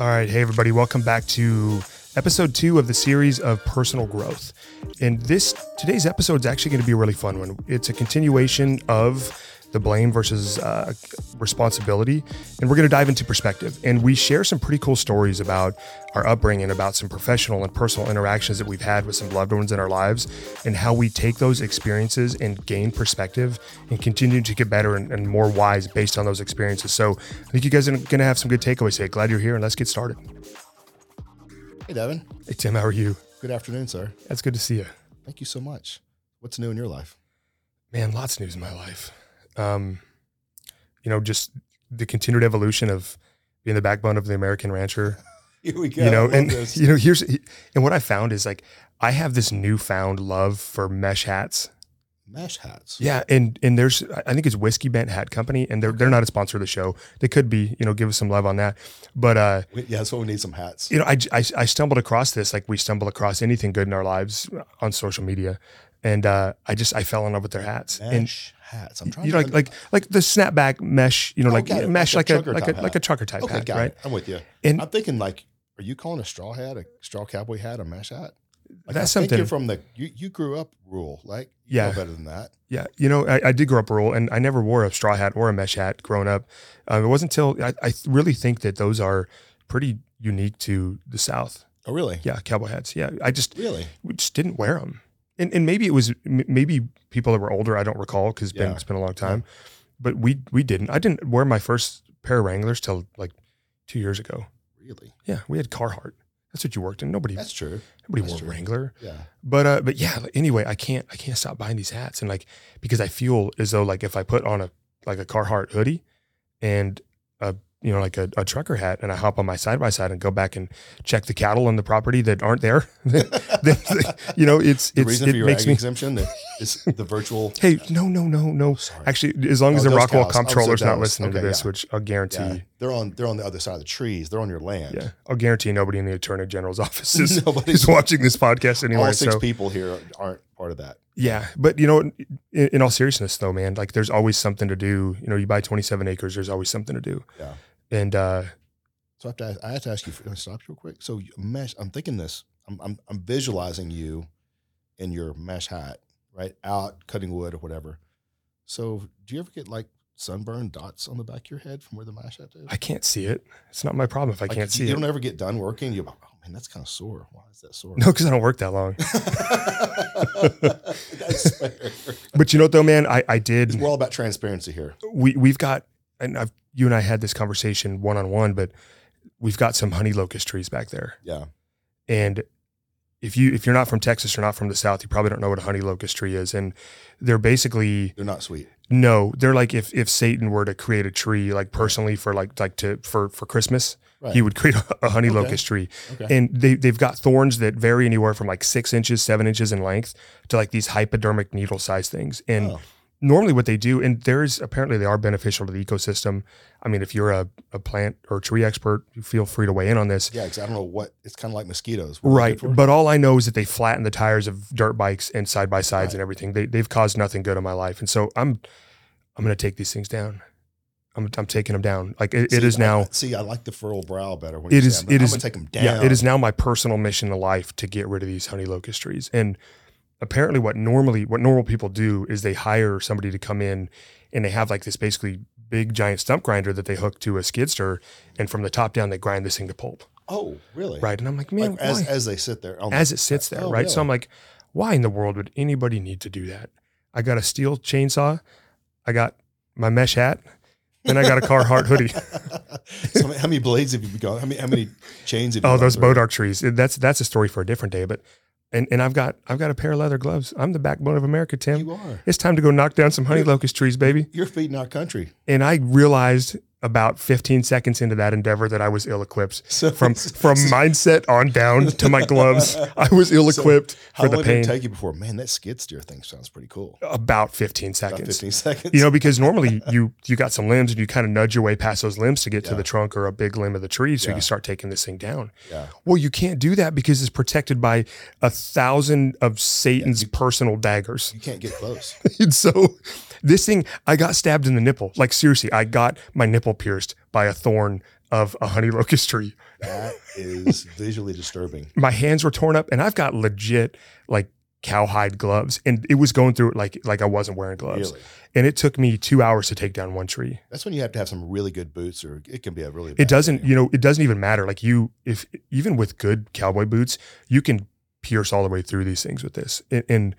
All right. Hey, everybody. Welcome back to episode two of the series of personal growth. And this today's episode is actually going to be a really fun one. It's a continuation of the blame versus uh, responsibility. And we're going to dive into perspective. And we share some pretty cool stories about our upbringing, about some professional and personal interactions that we've had with some loved ones in our lives, and how we take those experiences and gain perspective and continue to get better and, and more wise based on those experiences. So I think you guys are going to have some good takeaways today. Glad you're here, and let's get started. Hey, Devin. Hey, Tim, how are you? Good afternoon, sir. That's good to see you. Thank you so much. What's new in your life? Man, lots of news in my life. Um, you know, just the continued evolution of being the backbone of the American rancher. Here we go. You know, and you know, here's and what I found is like I have this newfound love for mesh hats. mesh hats. Yeah, and and there's I think it's Whiskey Bent Hat Company, and they're they're not a sponsor of the show. They could be, you know, give us some love on that. But uh, yeah, that's what we need. Some hats. you know, I, I I stumbled across this like we stumble across anything good in our lives on social media, and uh, I just I fell in love with their hats. And Mesh hats. I'm trying you to know, like like like the snapback mesh, you know, like Okay, mesh like like a a like a type like a hat. trucker type okay, hat, got right? it. I'm with you. And I'm thinking like, are you calling a straw hat a straw cowboy hat a mesh hat? Like, That's I something- You're from the you, you grew up rural, like you Yeah. know better than that. Yeah, you know, I, I did grow up rural, and I never wore a straw hat or a mesh hat growing up. Uh, it wasn't until I, I really think that those are pretty unique to the South. Oh, really? Yeah, cowboy hats. Yeah, I just Really? we just didn't wear them, and and maybe it was maybe people that were older. I don't recall because it's been Yeah. it's been a long time, but we we didn't. I didn't wear my first pair of Wranglers till like two years ago. Really? Yeah, we had Carhartt. That's what you worked in. Nobody That's true. nobody that's wore true. Wrangler. Yeah. But uh, but yeah. Anyway, I can't I can't stop buying these hats, and like because I feel as though like if I put on a like a Carhartt hoodie, and a you know like a, a trucker hat, and I hop on my side by side and go back and check the cattle on the property that aren't there, you know it's The it's reason it for your makes me. exemption is the virtual. Hey, no, no, no, no. Sorry. Actually, as long oh, as Oh, the those Rockwell cows. Oh, I comptroller's not listening to this, yeah. which I'll guarantee. Yeah, they're on they're on the other side of the trees. They're on your land. Yeah, I'll guarantee nobody in the attorney general's office is, Nobody's- is watching this podcast anyway. All six so people here aren't part of that. Yeah, but you know, in, in all seriousness, though, man, like there's always something to do. You know, you buy 27 acres, there's always something to do. Yeah. And uh, So I have to ask, I have to ask you. Can I stop you real quick? So mesh. I'm thinking this. I'm, I'm I'm visualizing you in your mesh hat, right, out cutting wood or whatever. So do you ever get like sunburn dots on the back of your head from where the mesh hat is? I can't see it. It's not my problem if I Like, can't see you it. You don't ever get done working. You, oh man, that's kind of sore. Why is that sore? No, because I don't work that long. But you know what, though, man, I I did. We're all about transparency here. We we've got, and I've you and I had this conversation one on one, but we've got some honey locust trees back there, Yeah. and if you if you're not from Texas or not from the South, you probably don't know what a honey locust tree is, and they're basically They're not sweet. No, they're like if if Satan were to create a tree like personally for like like to for for Christmas, Right. he would create a, a honey Okay. locust tree, Okay. and they they've got thorns that vary anywhere from like six inches, seven inches in length to like these hypodermic needle size things. And Oh. Normally, what they do, and there's apparently they are beneficial to the ecosystem. I mean, if you're a, a plant or tree expert, you feel free to weigh in on this. Yeah, because I don't know what it's kind of like mosquitoes. Right, but all I know is that they flatten the tires of dirt bikes and side by sides Right. and everything. They they've caused nothing good in my life, and so I'm I'm going to take these things down. I'm I'm taking them down. Like it, it See, is I- now. see, I like the furrowed brow better. When It you is- say, it I'm, is- I'm gonna take them down. Yeah, it is now my personal mission in life to get rid of these honey locust trees. And apparently, what normally what normal people do is they hire somebody to come in, and they have like this basically big giant stump grinder that they hook to a skid steer, and from the top down they grind this thing to pulp. Oh, really? Right, and I'm like, man, Like, as as they sit there, oh on as it sits there, Oh, right? So? I'm like, why in the world would anybody need to do that? I got a steel chainsaw, I got my mesh hat, and I got a Carhartt hoodie. so how many blades have you gone? How many how many chains have you Oh, those through? Bodark trees. That's that's a story for a different day. But and and I've got I've got a pair of leather gloves. I'm the backbone of America, Tim. You are. It's time to go knock down some honey You're- locust trees, baby. You're feeding our country. And I realized about 15 seconds into that endeavor that I was ill equipped. So From from mindset on down to my gloves, I was ill equipped how for the long did it take you before? Man, that skid steer thing sounds pretty cool. About 15 seconds. About seconds. 15 seconds. You know, because normally you you got some limbs and you kind of nudge your way past those limbs to get to the trunk or a big limb of the tree, so you can start taking this thing down. yeah. Well, you can't do that because it's protected by a thousand of Satan's you- personal daggers. You can't get close. and so this thing, I got stabbed in the nipple. Like seriously, I got my nipple pierced by a thorn of a honey locust tree. That is visually disturbing. My hands were torn up, and I've got legit like cowhide gloves, and it was going through it like like I wasn't wearing gloves. Really. And it took me two hours to take down one tree. That's when you have to have some really good boots, or it can be a really. It doesn't, day. you know, it doesn't even matter. Like you, if even with good cowboy boots, you can pierce all the way through these things with this. And, and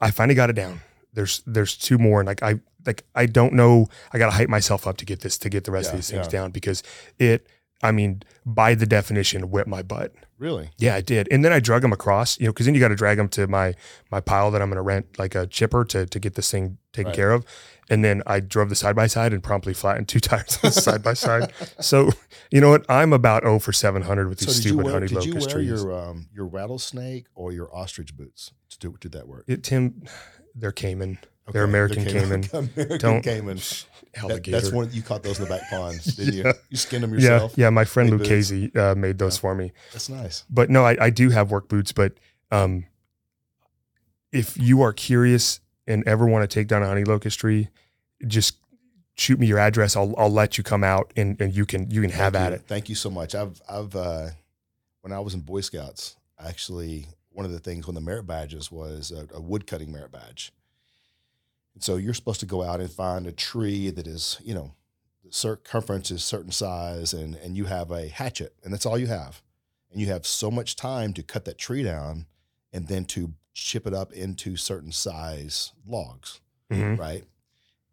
I finally got it down. There's there's two more, and like I like I don't know. I got to hype myself up to get this to get the rest Yeah, of these things yeah. down because it. I mean, by the definition, whipped my butt. Really? Yeah, I did. And then I drug them across, you know, because then you got to drag them to my my pile that I'm going to rent, like a chipper, to to get this thing taken Right. care of. And then I drove the side by side and promptly flattened two tires on the side by side. So you know what? I'm about 0 for 700 with So these did stupid wear, honey did you wear your um, your rattlesnake or your ostrich boots to do to that work? It, Tim, they're caiman. They're American caiman. American Don't- caiman. That- that's one you caught those in the back ponds, didn't Yeah. you? You skinned them yourself. yeah. yeah. My friend Luke. Casey uh, made those Yeah. for me. That's nice. but no, I, I do have work boots. But um, if you are curious and ever want to take down a honey locust tree, just shoot me your address. I'll I'll let you come out and, and you can you can have Thank at you. it. Thank you so much. I've I've uh, when I was in Boy Scouts, actually one of the things when the merit badges was a, a wood cutting merit badge. And so you're supposed to go out and find a tree that is, you know, the circumference is certain size and and you have a hatchet and that's all you have. And you have so much time to cut that tree down and then to chip it up into certain size logs Mhm. right?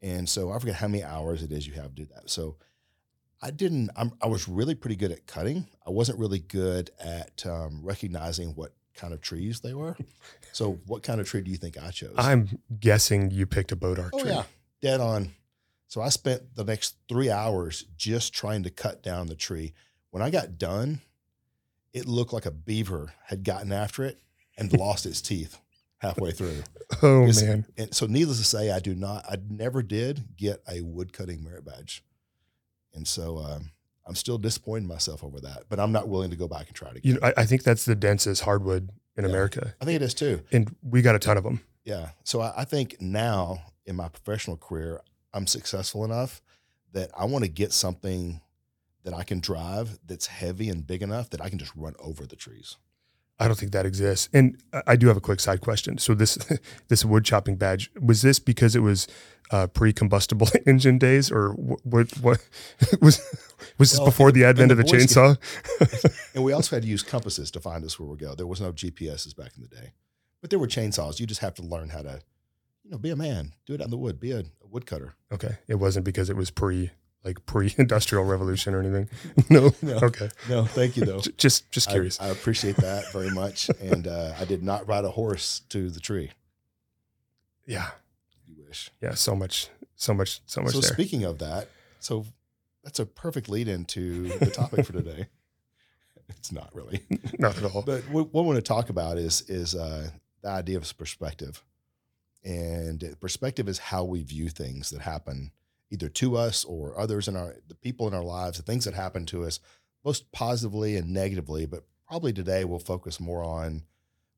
And so I forget how many hours it is you have to do that. So I didn't. I'm, I was really pretty good at cutting. I wasn't really good at um, recognizing what kind of trees they were. So what kind of tree do you think I chose? I'm guessing you picked a bodark oh tree. yeah, dead on. So I spent the next three hours just trying to cut down the tree. When I got done, it looked like a beaver had gotten after it and lost its teeth halfway through. Oh It's- man. And so, needless to say, I do not. I never did get a wood cutting merit badge, and so um, I'm still disappointed in myself over that. But I'm not willing to go back and try it again. You know, I, I think that's the densest hardwood in Yeah. America, I think it is too. and we got a ton of them. Yeah. So I, I think now in my professional career, I'm successful enough that I want to get something that I can drive that's heavy and big enough that I can just run over the trees. I don't think that exists. And I do have a quick side question. So this this wood chopping badge was this because it was uh, pre-combustible engine days, or what? What was was this Well, before the advent in of the the chainsaw? And we also had to use compasses to find us where we go. There was no GPSs back in the day, but there were chainsaws. You just have to learn how to, you know, be a man, do it out in the wood, be a, a woodcutter. Okay, it wasn't because it was pre like pre-industrial revolution or anything. No. No. Okay. No, thank you though. Just just I, curious. I appreciate that very much. And uh, I did not ride a horse to the tree. yeah. You. Yeah. So much. So much. So much So there. speaking of that, so that's a perfect lead into the topic for today. It's not really, Not at all. but what, what I want to talk about is is uh, the idea of perspective, and perspective is how we view things that happen either to us or others in our the people in our lives, the things that happen to us, most positively and negatively. But probably today we'll focus more on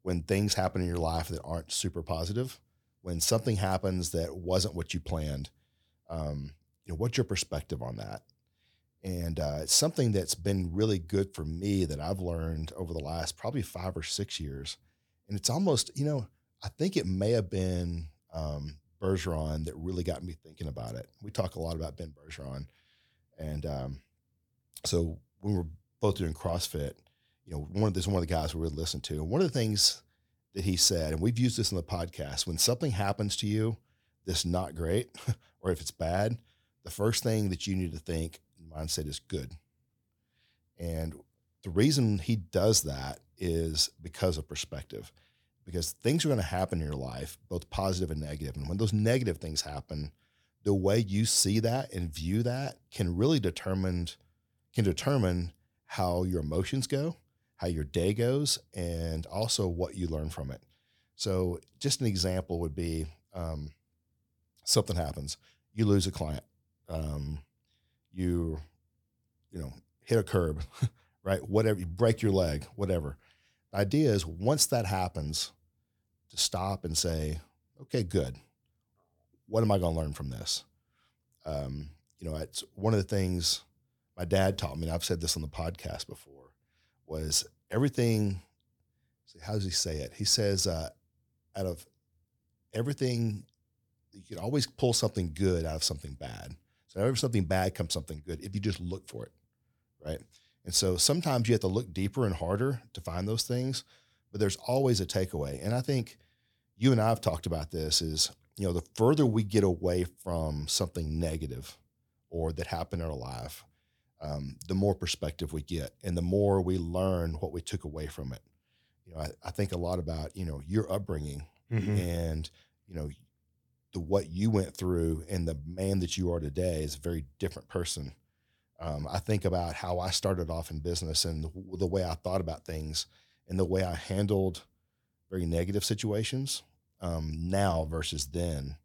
when things happen in your life that aren't super positive, when something happens that wasn't what you planned. Um, you know, what's your perspective on that? And uh, it's something that's been really good for me that I've learned over the last probably five or six years. And it's almost, you know, I think it may have been um, Bergeron that really got me thinking about it. We talk a lot about Ben Bergeron. And um, so when we were both doing CrossFit, you know, one of this one of the guys we really listened to. And one of the things that he said, and we've used this in the podcast, when something happens to you that's not great, or if it's bad, the first thing that you need to think mindset is good. And the reason he does that is because of perspective. Because things are going to happen in your life, both positive and negative. And when those negative things happen, the way you see that and view that can really determine can determine how your emotions go, how your day goes, and also what you learn from it. So, just an example would be um, something happens, you lose a client, um, you, you know, hit a curb, right? Whatever, you break your leg, whatever. The idea is once that happens, to stop and say, okay, good. What am I going to learn from this? Um, you know, it's one of the things my dad taught me, and I've said this on the podcast before, was everything. How does he say it? He says, uh, out of everything, you can always pull something good out of something bad. So out of something bad comes something good if you just look for it, right? And so sometimes you have to look deeper and harder to find those things, but there's always a takeaway. And I think you and I have talked about this is, you know, the further we get away from something negative or that happened in our life, um, the more perspective we get and the more we learn what we took away from it. You know, I, I think a lot about, you know, your upbringing Mhm. and, you know, the what you went through and the man that you are today is a very different person. Um, I think about how I started off in business and the, the way I thought about things and the way I handled very negative situations um, now versus then.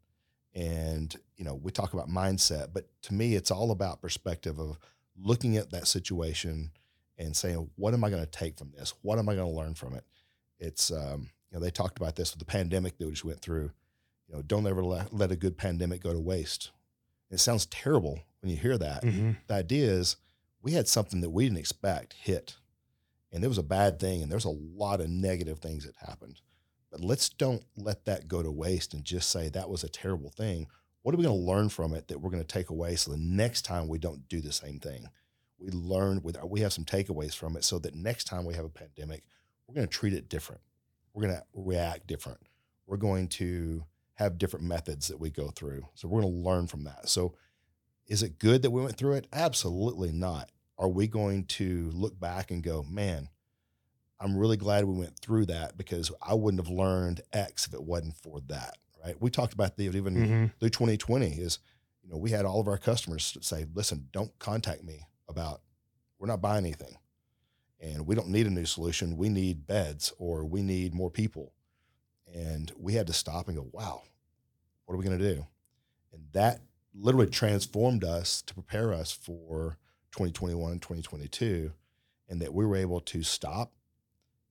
And, you know, we talk about mindset, but to me, it's all about perspective of looking at that situation and saying, what am I going to take from this? What am I going to learn from it? It's, um, you know, they talked about this with the pandemic that we just went through. You know, don't ever let, let a good pandemic go to waste. It sounds terrible when you hear that. Mhm. The idea is we had something that we didn't expect hit, and it was a bad thing, and there's a lot of negative things that happened. But let's don't let that go to waste and just say that was a terrible thing. What are we going to learn from it that we're going to take away so the next time we don't do the same thing? We learn with we have some takeaways from it so that next time we have a pandemic, we're going to treat it different. We're going to react different. We're going to have different methods that we go through. So we're going to learn from that. So is it good that we went through it? Absolutely not. Are we going to look back and go, man, I'm really glad we went through that because I wouldn't have learned X if it wasn't for that. Right. We talked about the even Mhm. through 2020 is, you know, we had all of our customers say, listen, don't contact me about, we're not buying anything and we don't need a new solution. We need beds or we need more people. And we had to stop and go, wow, what are we going to do? And that literally transformed us to prepare us for 2021, 2022, and that we were able to stop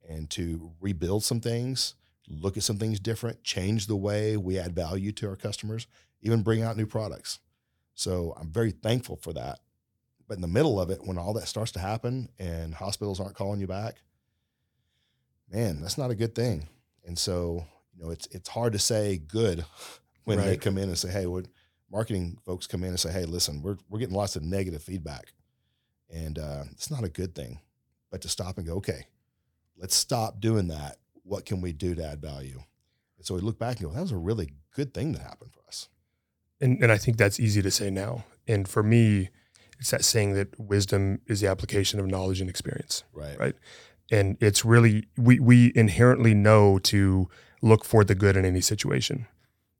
and to rebuild some things, look at some things different, change the way we add value to our customers, even bring out new products. So I'm very thankful for that. But in the middle of it, when all that starts to happen and hospitals aren't calling you back, man, that's not a good thing. And so, you know, it's it's hard to say good when they come in and say, hey, what marketing folks come in and say, hey, listen, we're we're getting lots of negative feedback. And uh, it's not a good thing. But to stop and go, okay, let's stop doing that. What can we do to add value? And so we look back and go, that was a really good thing that happened for us. And and I think that's easy to say now. And for me, it's that saying that wisdom is the application of knowledge and experience. Right. Right. And it's really we we inherently know to look for the good in any situation.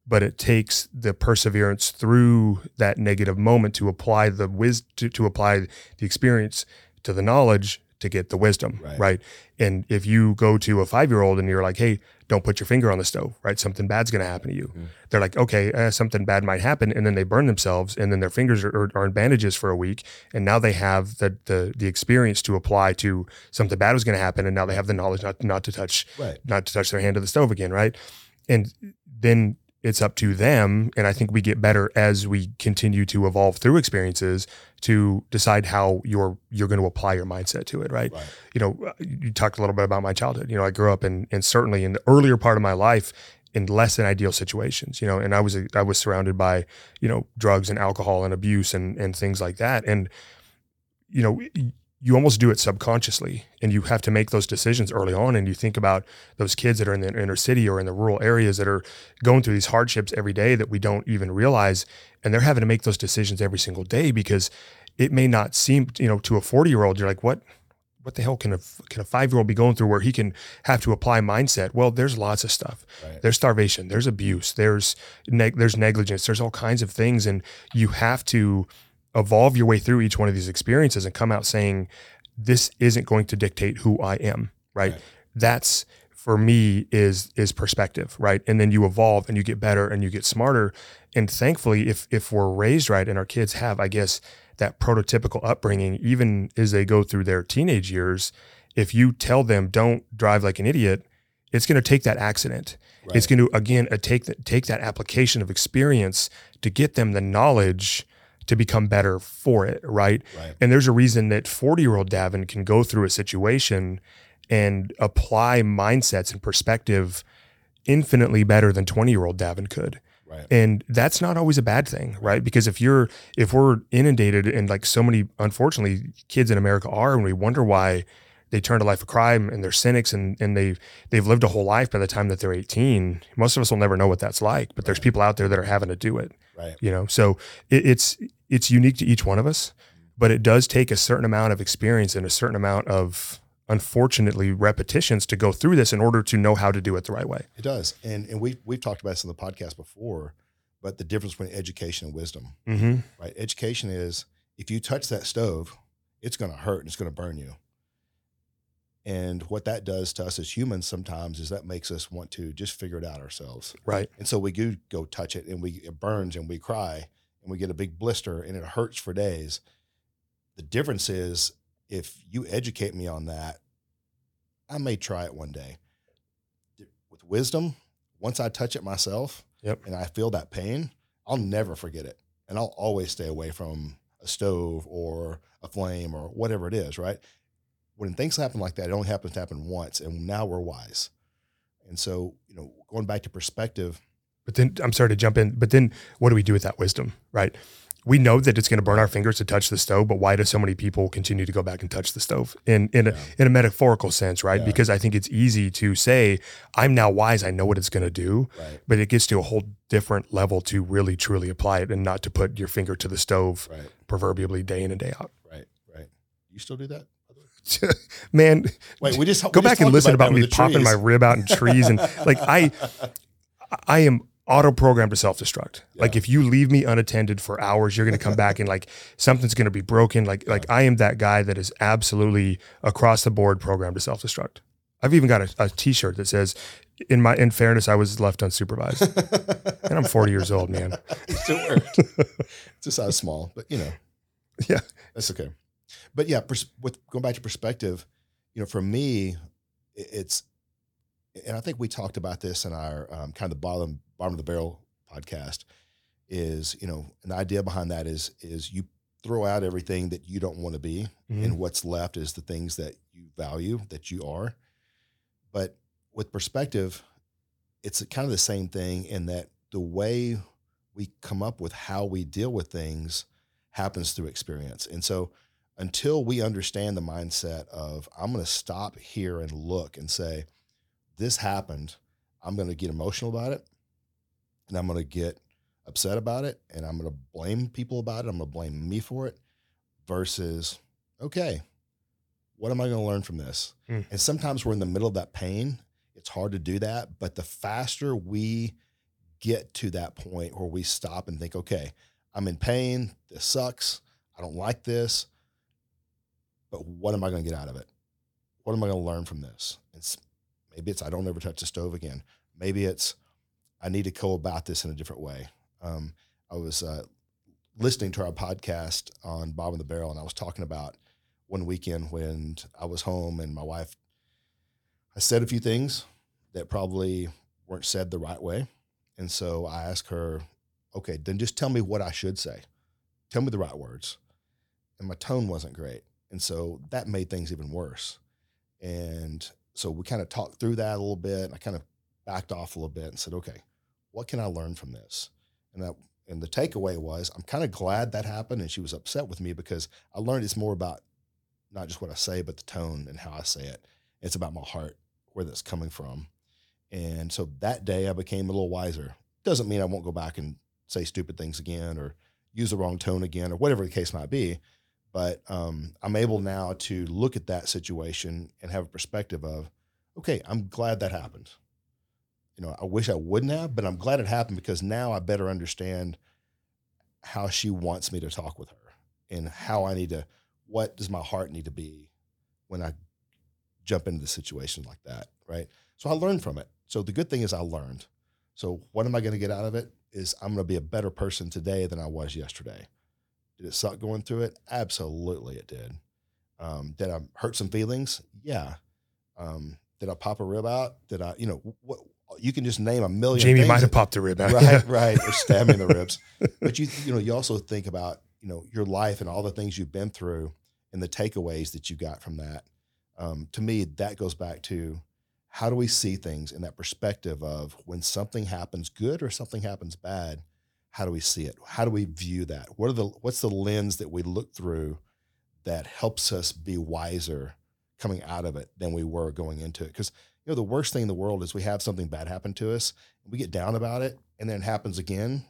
But it takes the perseverance through that negative moment to apply the wisdom, to, to apply the experience to the knowledge to get the wisdom, Right. right? And if you go to a five year old and you're like, "Hey, don't put your finger on the stove," right? Something bad's going to happen to you. Mhm. They're like, "Okay, uh, something bad might happen," and then they burn themselves, and then their fingers are, are, are in bandages for a week, and now they have the the the experience to apply to something bad was going to happen, and now they have the knowledge not not to touch Right. not to touch their hand to the stove again, right? And then it's up to them. And I think we get better as we continue to evolve through experiences to decide how you're you're going to apply your mindset to it, right? Right. You know, you talked a little bit about my childhood. You know, I grew up in and certainly in the earlier part of my life in less than ideal situations, you know, and I was I was surrounded by, you know, drugs and alcohol and abuse and and things like that. And you know, you almost do it subconsciously and you have to make those decisions early on and you think about those kids that are in the inner city or in the rural areas that are going through these hardships every day that we don't even realize and they're having to make those decisions every single day because it may not seem you know to a 40 year old you're like what? What the hell can a can a 5 year old be going through where he can have to apply mindset? Well there's lots of stuff. Right. there's starvation there's abuse there's neg- there's negligence there's all kinds of things and you have to evolve your way through each one of these experiences and come out saying this isn't going to dictate who I am right, Right. that's for me is is perspective right? And then you evolve and you get better and you get smarter. And thankfully if if we're raised right and our kids have i guess that prototypical upbringing even as they go through their teenage years if you tell them don't drive like an idiot it's going to take that accident. It's going to again uh, take that take that application of experience to get them the knowledge to become better for it, right? Right. And there's a reason that 40 year old Davin can go through a situation and apply mindsets and perspective infinitely better than 20 year old Davin could. Right. And that's not always a bad thing, right? Because if you're, if we're inundated and like so many, unfortunately, kids in America are, and we wonder why they turn to life of crime and they're cynics and, and they've, they've lived a whole life by the time that they're 18, most of us will never know what that's like, but there's people out there that are having to do it Right. you know so it, it's it's unique to each one of us but it does take a certain amount of experience and a certain amount of unfortunately repetitions to go through this in order to know how to do it the right way It does. And and we we've talked about this in the podcast before, but the difference between education and wisdom, mm-hmm. right? Education is if you touch that stove, it's going to hurt and it's going to burn you. And what that does to us as humans sometimes is that makes us want to just figure it out ourselves. right And so we do go touch it and we it burns and we cry and we get a big blister and it hurts for days. The difference is if you educate me on that, I may try it one day. With wisdom, once I touch it myself Yep. and I feel that pain, I'll never forget it. And I'll always stay away from a stove or a flame or whatever it is, right? When things happen like that, it only happens to happen once. And now we're wise. And so, you know, going back to perspective, but then i'm sorry to jump in but then what do we do with that wisdom right we know that it's going to burn our fingers to touch the stove but why do so many people continue to go back and touch the stove in in a, in a metaphorical sense right Yeah. because i think it's easy to say i'm now wise i know what it's going to do right, but it gets to a whole different level to really truly apply it and not to put your finger to the stove right, proverbially day in and day out. right, right. You still do that? Man, Wait, we just go we just back and listen that about me popping my rib out in trees and like I I am auto programmed to self destruct. Like if you leave me unattended for hours, you're going to come back and like something's going to be broken. Like like I am that guy that is absolutely across the board programmed to self destruct. I've even got a, a T-shirt that says, "In my in fairness, I was left unsupervised," and I'm 40 years old, man. It still worked. it's a size small, but you know, Yeah. that's okay. But yeah, pers- with going back to perspective, you know, for me, it's, and I think we talked about this in our um, kind of the bottom bottom of the barrel podcast. Is you know an idea behind that is is you throw out everything that you don't want to be, Mhm. and what's left is the things that you value that you are. But with perspective, it's kind of the same thing in that the way we come up with how we deal with things happens through experience. And so until we understand the mindset of I'm going to stop here and look and say this happened, I'm going to get emotional about it and I'm going to get upset about it and I'm going to blame people about it. I'm going to blame me for it versus okay, what am I going to learn from this? Mm. And sometimes we're in the middle of that pain. It's hard to do that, but the faster we get to that point where we stop and think, okay, I'm in pain. This sucks. I don't like this. But what am I going to get out of it? What am I going to learn from this? It's maybe it's I don't ever touch the stove again. Maybe it's I need to go about this in a different way. Um, I was uh, listening to our podcast on Bob and the Barrel, and I was talking about one weekend when I was home and my wife. I said a few things that probably weren't said the right way, and so I asked her, "Okay, then just tell me what I should say. Tell me the right words." And my tone wasn't great, and so that made things even worse. And so we kind of talked through that a little bit. And I kind of backed off a little bit and said, "Okay, what can I learn from this?" And that and the takeaway was, I'm kind of glad that happened, and she was upset with me because I learned it's more about not just what I say, but the tone and how I say it. It's about my heart, where that's coming from. And so that day I became a little wiser. Doesn't mean I won't go back and say stupid things again or use the wrong tone again or whatever the case might be. But um, I'm able now to look at that situation and have a perspective of, okay, I'm glad that happened. You know, I wish I wouldn't have, but I'm glad it happened because now I better understand how she wants me to talk with her and how I need to, what does my heart need to be when I jump into the situation like that, right? So I learned from it. So the good thing is I learned. So what am I going to get out of it? Is I'm going to be a better person today than I was yesterday. Did it suck going through it? Absolutely, it did. Um, did I hurt some feelings? Yeah. Um, did I pop a rib out? Did I, you know, what you can just name a million. Jamie might have popped a rib out. right, right, or stab me in the ribs. But you, you know, you also think about you know your life and all the things you've been through and the takeaways that you got from that. Um, to me, that goes back to how do we see things in that perspective of when something happens good or something happens bad, how do we see it? How do we view that? What are the what's the lens that we look through that helps us be wiser coming out of it than we were going into it? Because you know the worst thing in the world is we have something bad happen to us, we get down about it, and then it happens again,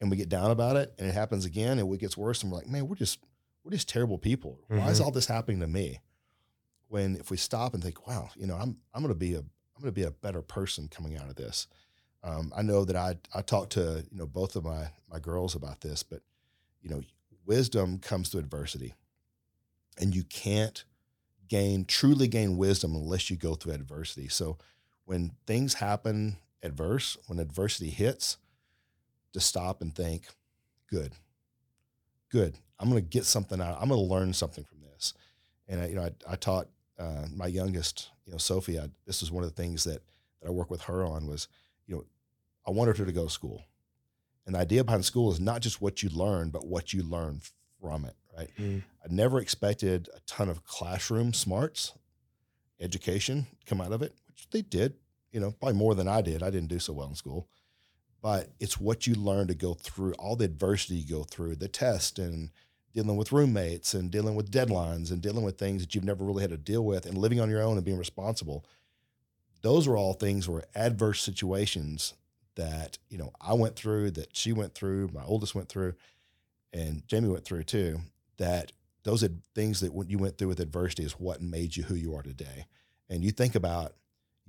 and we get down about it, and it happens again, and it gets worse, and we're like, man, we're just we're just terrible people. Why is Mhm. all this happening to me? When if we stop and think, wow, you know, I'm I'm going to be a I'm to be a better person coming out of this. Um, I know that I I talked to you know both of my my girls about this, but you know, wisdom comes through adversity, and you can't gain truly gain wisdom unless you go through adversity. So when things happen adverse, when adversity hits, to stop and think, good, good. I'm going to get something out. I'm going to learn something from this. And I, you know, I, I taught uh, my youngest, you know, Sophie. I, this was one of the things that that I work with her on was, you know, I wanted her to go to school, and the idea behind school is not just what you learn, but what you learn from it. Right. Mm. I never expected a ton of classroom smarts, education come out of it, which they did. You know, probably more than I did. I didn't do so well in school, but it's what you learn to go through all the adversity you go through, the test and dealing with roommates and dealing with deadlines and dealing with things that you've never really had to deal with and living on your own and being responsible. Those are all things were adverse situations that, you know, I went through, that she went through, my oldest went through, and Jamie went through too, that those are things that you went through with adversity is what made you who you are today. And you think about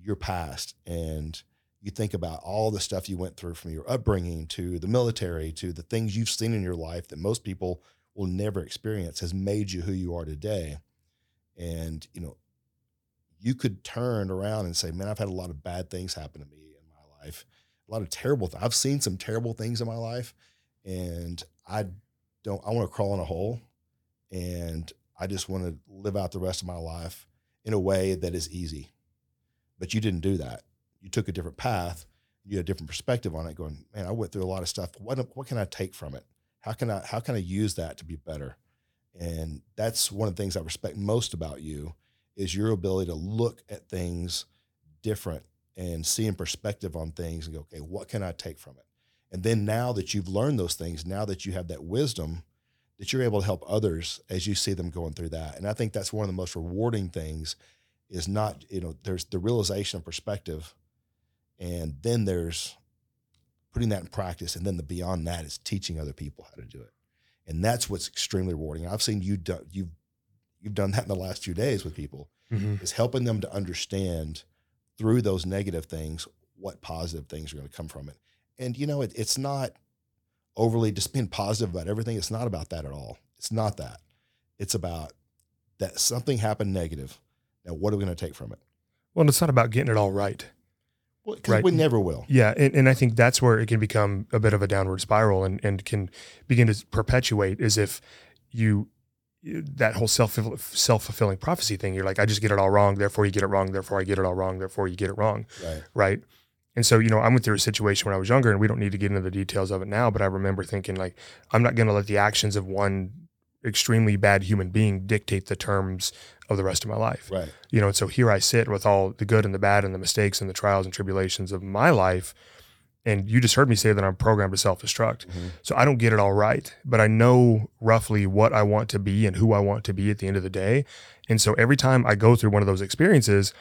your past and you think about all the stuff you went through from your upbringing to the military to the things you've seen in your life that most people will never experience has made you who you are today. And, you know, you could turn around and say, man, I've had a lot of bad things happen to me in my life, a lot of terrible, th- I've seen some terrible things in my life and I don't, I want to crawl in a hole and I just want to live out the rest of my life in a way that is easy. But you didn't do that. You took a different path. You had a different perspective on it. Going, man, I went through a lot of stuff. What what can I take from it? How can I how can I use that to be better? And that's one of the things I respect most about you is your ability to look at things different and see in perspective on things and go, okay, what can I take from it? And then now that you've learned those things, now that you have that wisdom, that you're able to help others as you see them going through that. And I think that's one of the most rewarding things is not, you know, there's the realization of perspective and then there's putting that in practice. And then the beyond that is teaching other people how to do it. And that's what's extremely rewarding. I've seen you do, you've you've done that in the last few days with people Mhm. is helping them to understand through those negative things what positive things are going to come from it. And you know, it, it's not overly just being positive about everything. It's not about that at all. It's not that. It's about that something happened negative. Now, what are we going to take from it? Well, it's not about getting it all right. Well, Right. we never will. Yeah, and, and I think that's where it can become a bit of a downward spiral and, and can begin to perpetuate as if you that whole self self fulfilling prophecy thing. You're like, I just get it all wrong, therefore you get it wrong, therefore I get it all wrong, therefore you get it wrong, Right. right? And so, you know, I went through a situation when I was younger, and we don't need to get into the details of it now, but I remember thinking like, I'm not going to let the actions of one extremely bad human being dictate the terms of the rest of my life Right. you know and so here i sit with all the good and the bad and the mistakes and the trials and tribulations of my life and you just heard me say that i'm programmed to self-destruct Mhm. so i don't get it all right but i know roughly what i want to be and who i want to be at the end of the day and so every time i go through one of those experiences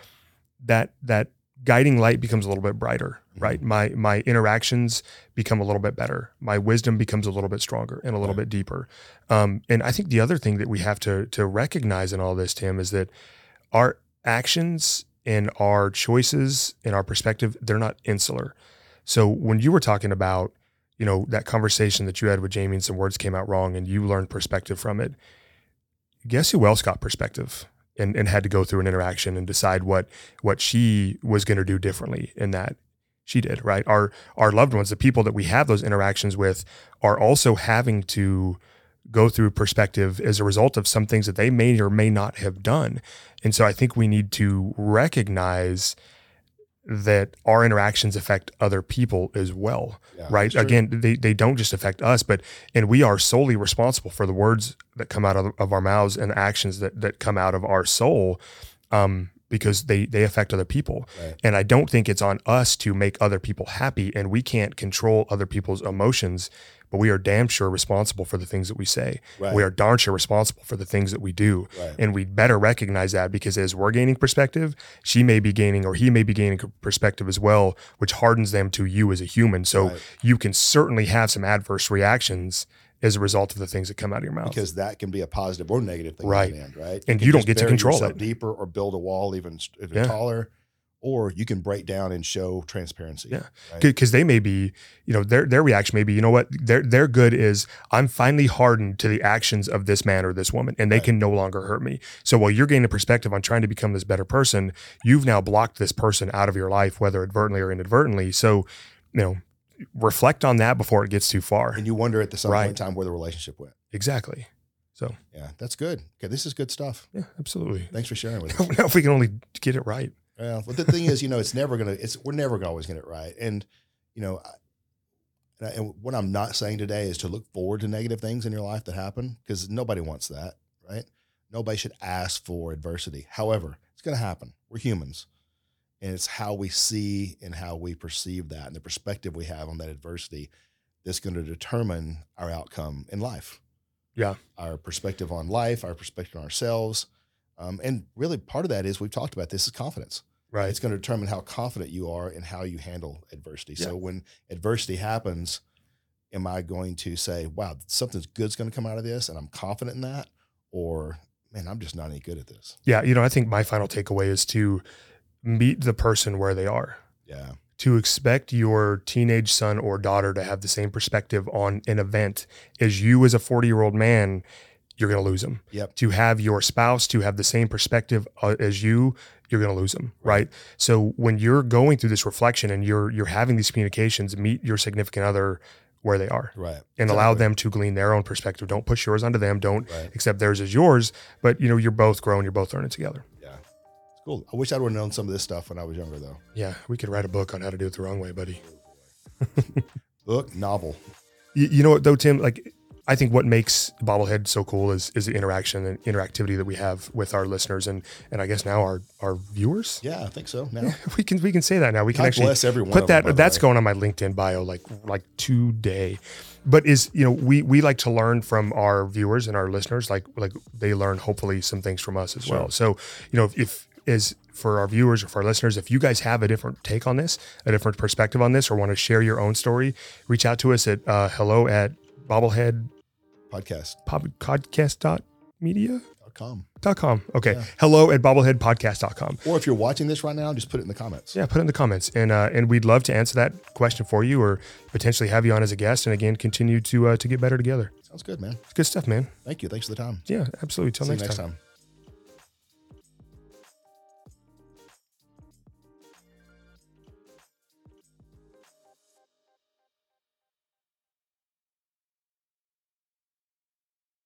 that that guiding light becomes a little bit brighter right? My my interactions become a little bit better. My wisdom becomes a little bit stronger and a little Right. bit deeper. Um, and i think the other thing that we have to to recognize in all this tim is that our actions and our choices and our perspective they're not insular. So when you were talking about you know that conversation that you had with jamie and some words came out wrong and you learned perspective from it guess who else got perspective and, and had to go through an interaction and decide what what she was going to do differently in that she did right? Our our loved ones the people that we have those interactions with are also having to go through perspective as a result of some things that they may or may not have done. And so i think we need to recognize that our interactions affect other people as well, Yeah, right? Again, they, they don't just affect us, but and we are solely responsible for the words that come out of, of our mouths and actions that that come out of our soul, um, because they they affect other people. Right. And I don't think it's on us to make other people happy, and we can't control other people's emotions. But we are damn sure responsible for the things that we say. Right. We are darn sure responsible for the things that we do. Right. And we better recognize that because as we're gaining perspective, she may be gaining or he may be gaining perspective as well, which hardens them to you as a human. So you can certainly have some adverse reactions as a result of the things that come out of your mouth. because that can be a positive or negative thing Right. end, right? And can you don't get to control it. deeper or build a wall even, even Yeah. taller, or you can break down and show transparency. Yeah. right? because they may be, you know, their their reaction may be, you know what, their their good is I'm finally hardened to the actions of this man or this woman, and they Right. can no longer hurt me. So while you're gaining a perspective on trying to become this better person, you've now blocked this person out of your life, whether advertently or inadvertently. So, you know, reflect on that before it gets too far. And you wonder at the some Right. point in time where the relationship went. Exactly. So Yeah, that's good. Okay, this is good stuff. yeah, absolutely. Thanks for sharing with us. now if we can only get it right. Well, but the thing is, you know, it's never gonna. It's we're never gonna always get it right. And you know, I, and I- and what I'm not saying today is to look forward to negative things in your life that happen because nobody wants that, right? Nobody should ask for adversity. However, it's gonna happen. We're humans, and it's how we see and how we perceive that and the perspective we have on that adversity that's going to determine our outcome in life. Yeah. our perspective on life, our perspective on ourselves. Um, and really, part of that is we've talked about this is confidence. Right. It's going to determine how confident you are and how you handle adversity. Yeah. So when adversity happens, am I going to say, "Wow, something's good's going to come out of this," and I'm confident in that, or man, I'm just not any good at this. Yeah. You know, I think my final takeaway is to meet the person where they are. Yeah, to expect your teenage son or daughter to have the same perspective on an event as you as a 40 year old man you're going to lose them Yep. to have your spouse to have the same perspective uh, as you you're going to lose them right. so when you're going through this reflection and you're you're having these communications meet your significant other where they are. Right. and allow them to glean their own perspective. Don't push yours onto them. Don't Right. accept theirs as yours. But you know you're both growing you're both learning together cool. I wish I'd have known some of this stuff when I was younger, though. yeah we could write a book on how to do it the wrong way buddy. Book, novel. you, you know what though tim? Like i think what makes bobblehead so cool is is the interaction and interactivity that we have with our listeners and and i guess now our our viewers. Yeah, I think so. Now, we can we can say that now. We can God actually bless every put of them, that that's going on my linkedin bio like like today. But is you know we we like to learn from our viewers and our listeners. Like like they learn hopefully some things from us as well. So you know if, if is for our viewers or for our listeners if you guys have a different take on this a different perspective on this or want to share your own story reach out to us at uh, hello at bobblehead podcast. podcast.media dot media com. dot com okay Yeah. hello at bobbleheadpodcast.com Or if you're watching this right now, just put it in the comments. yeah put it in the comments and uh, and we'd love to answer that question for you or potentially have you on as a guest and again continue to uh, to get better together Sounds good, man. good stuff man Thank you. Thanks for the time. yeah absolutely till next, next time. time.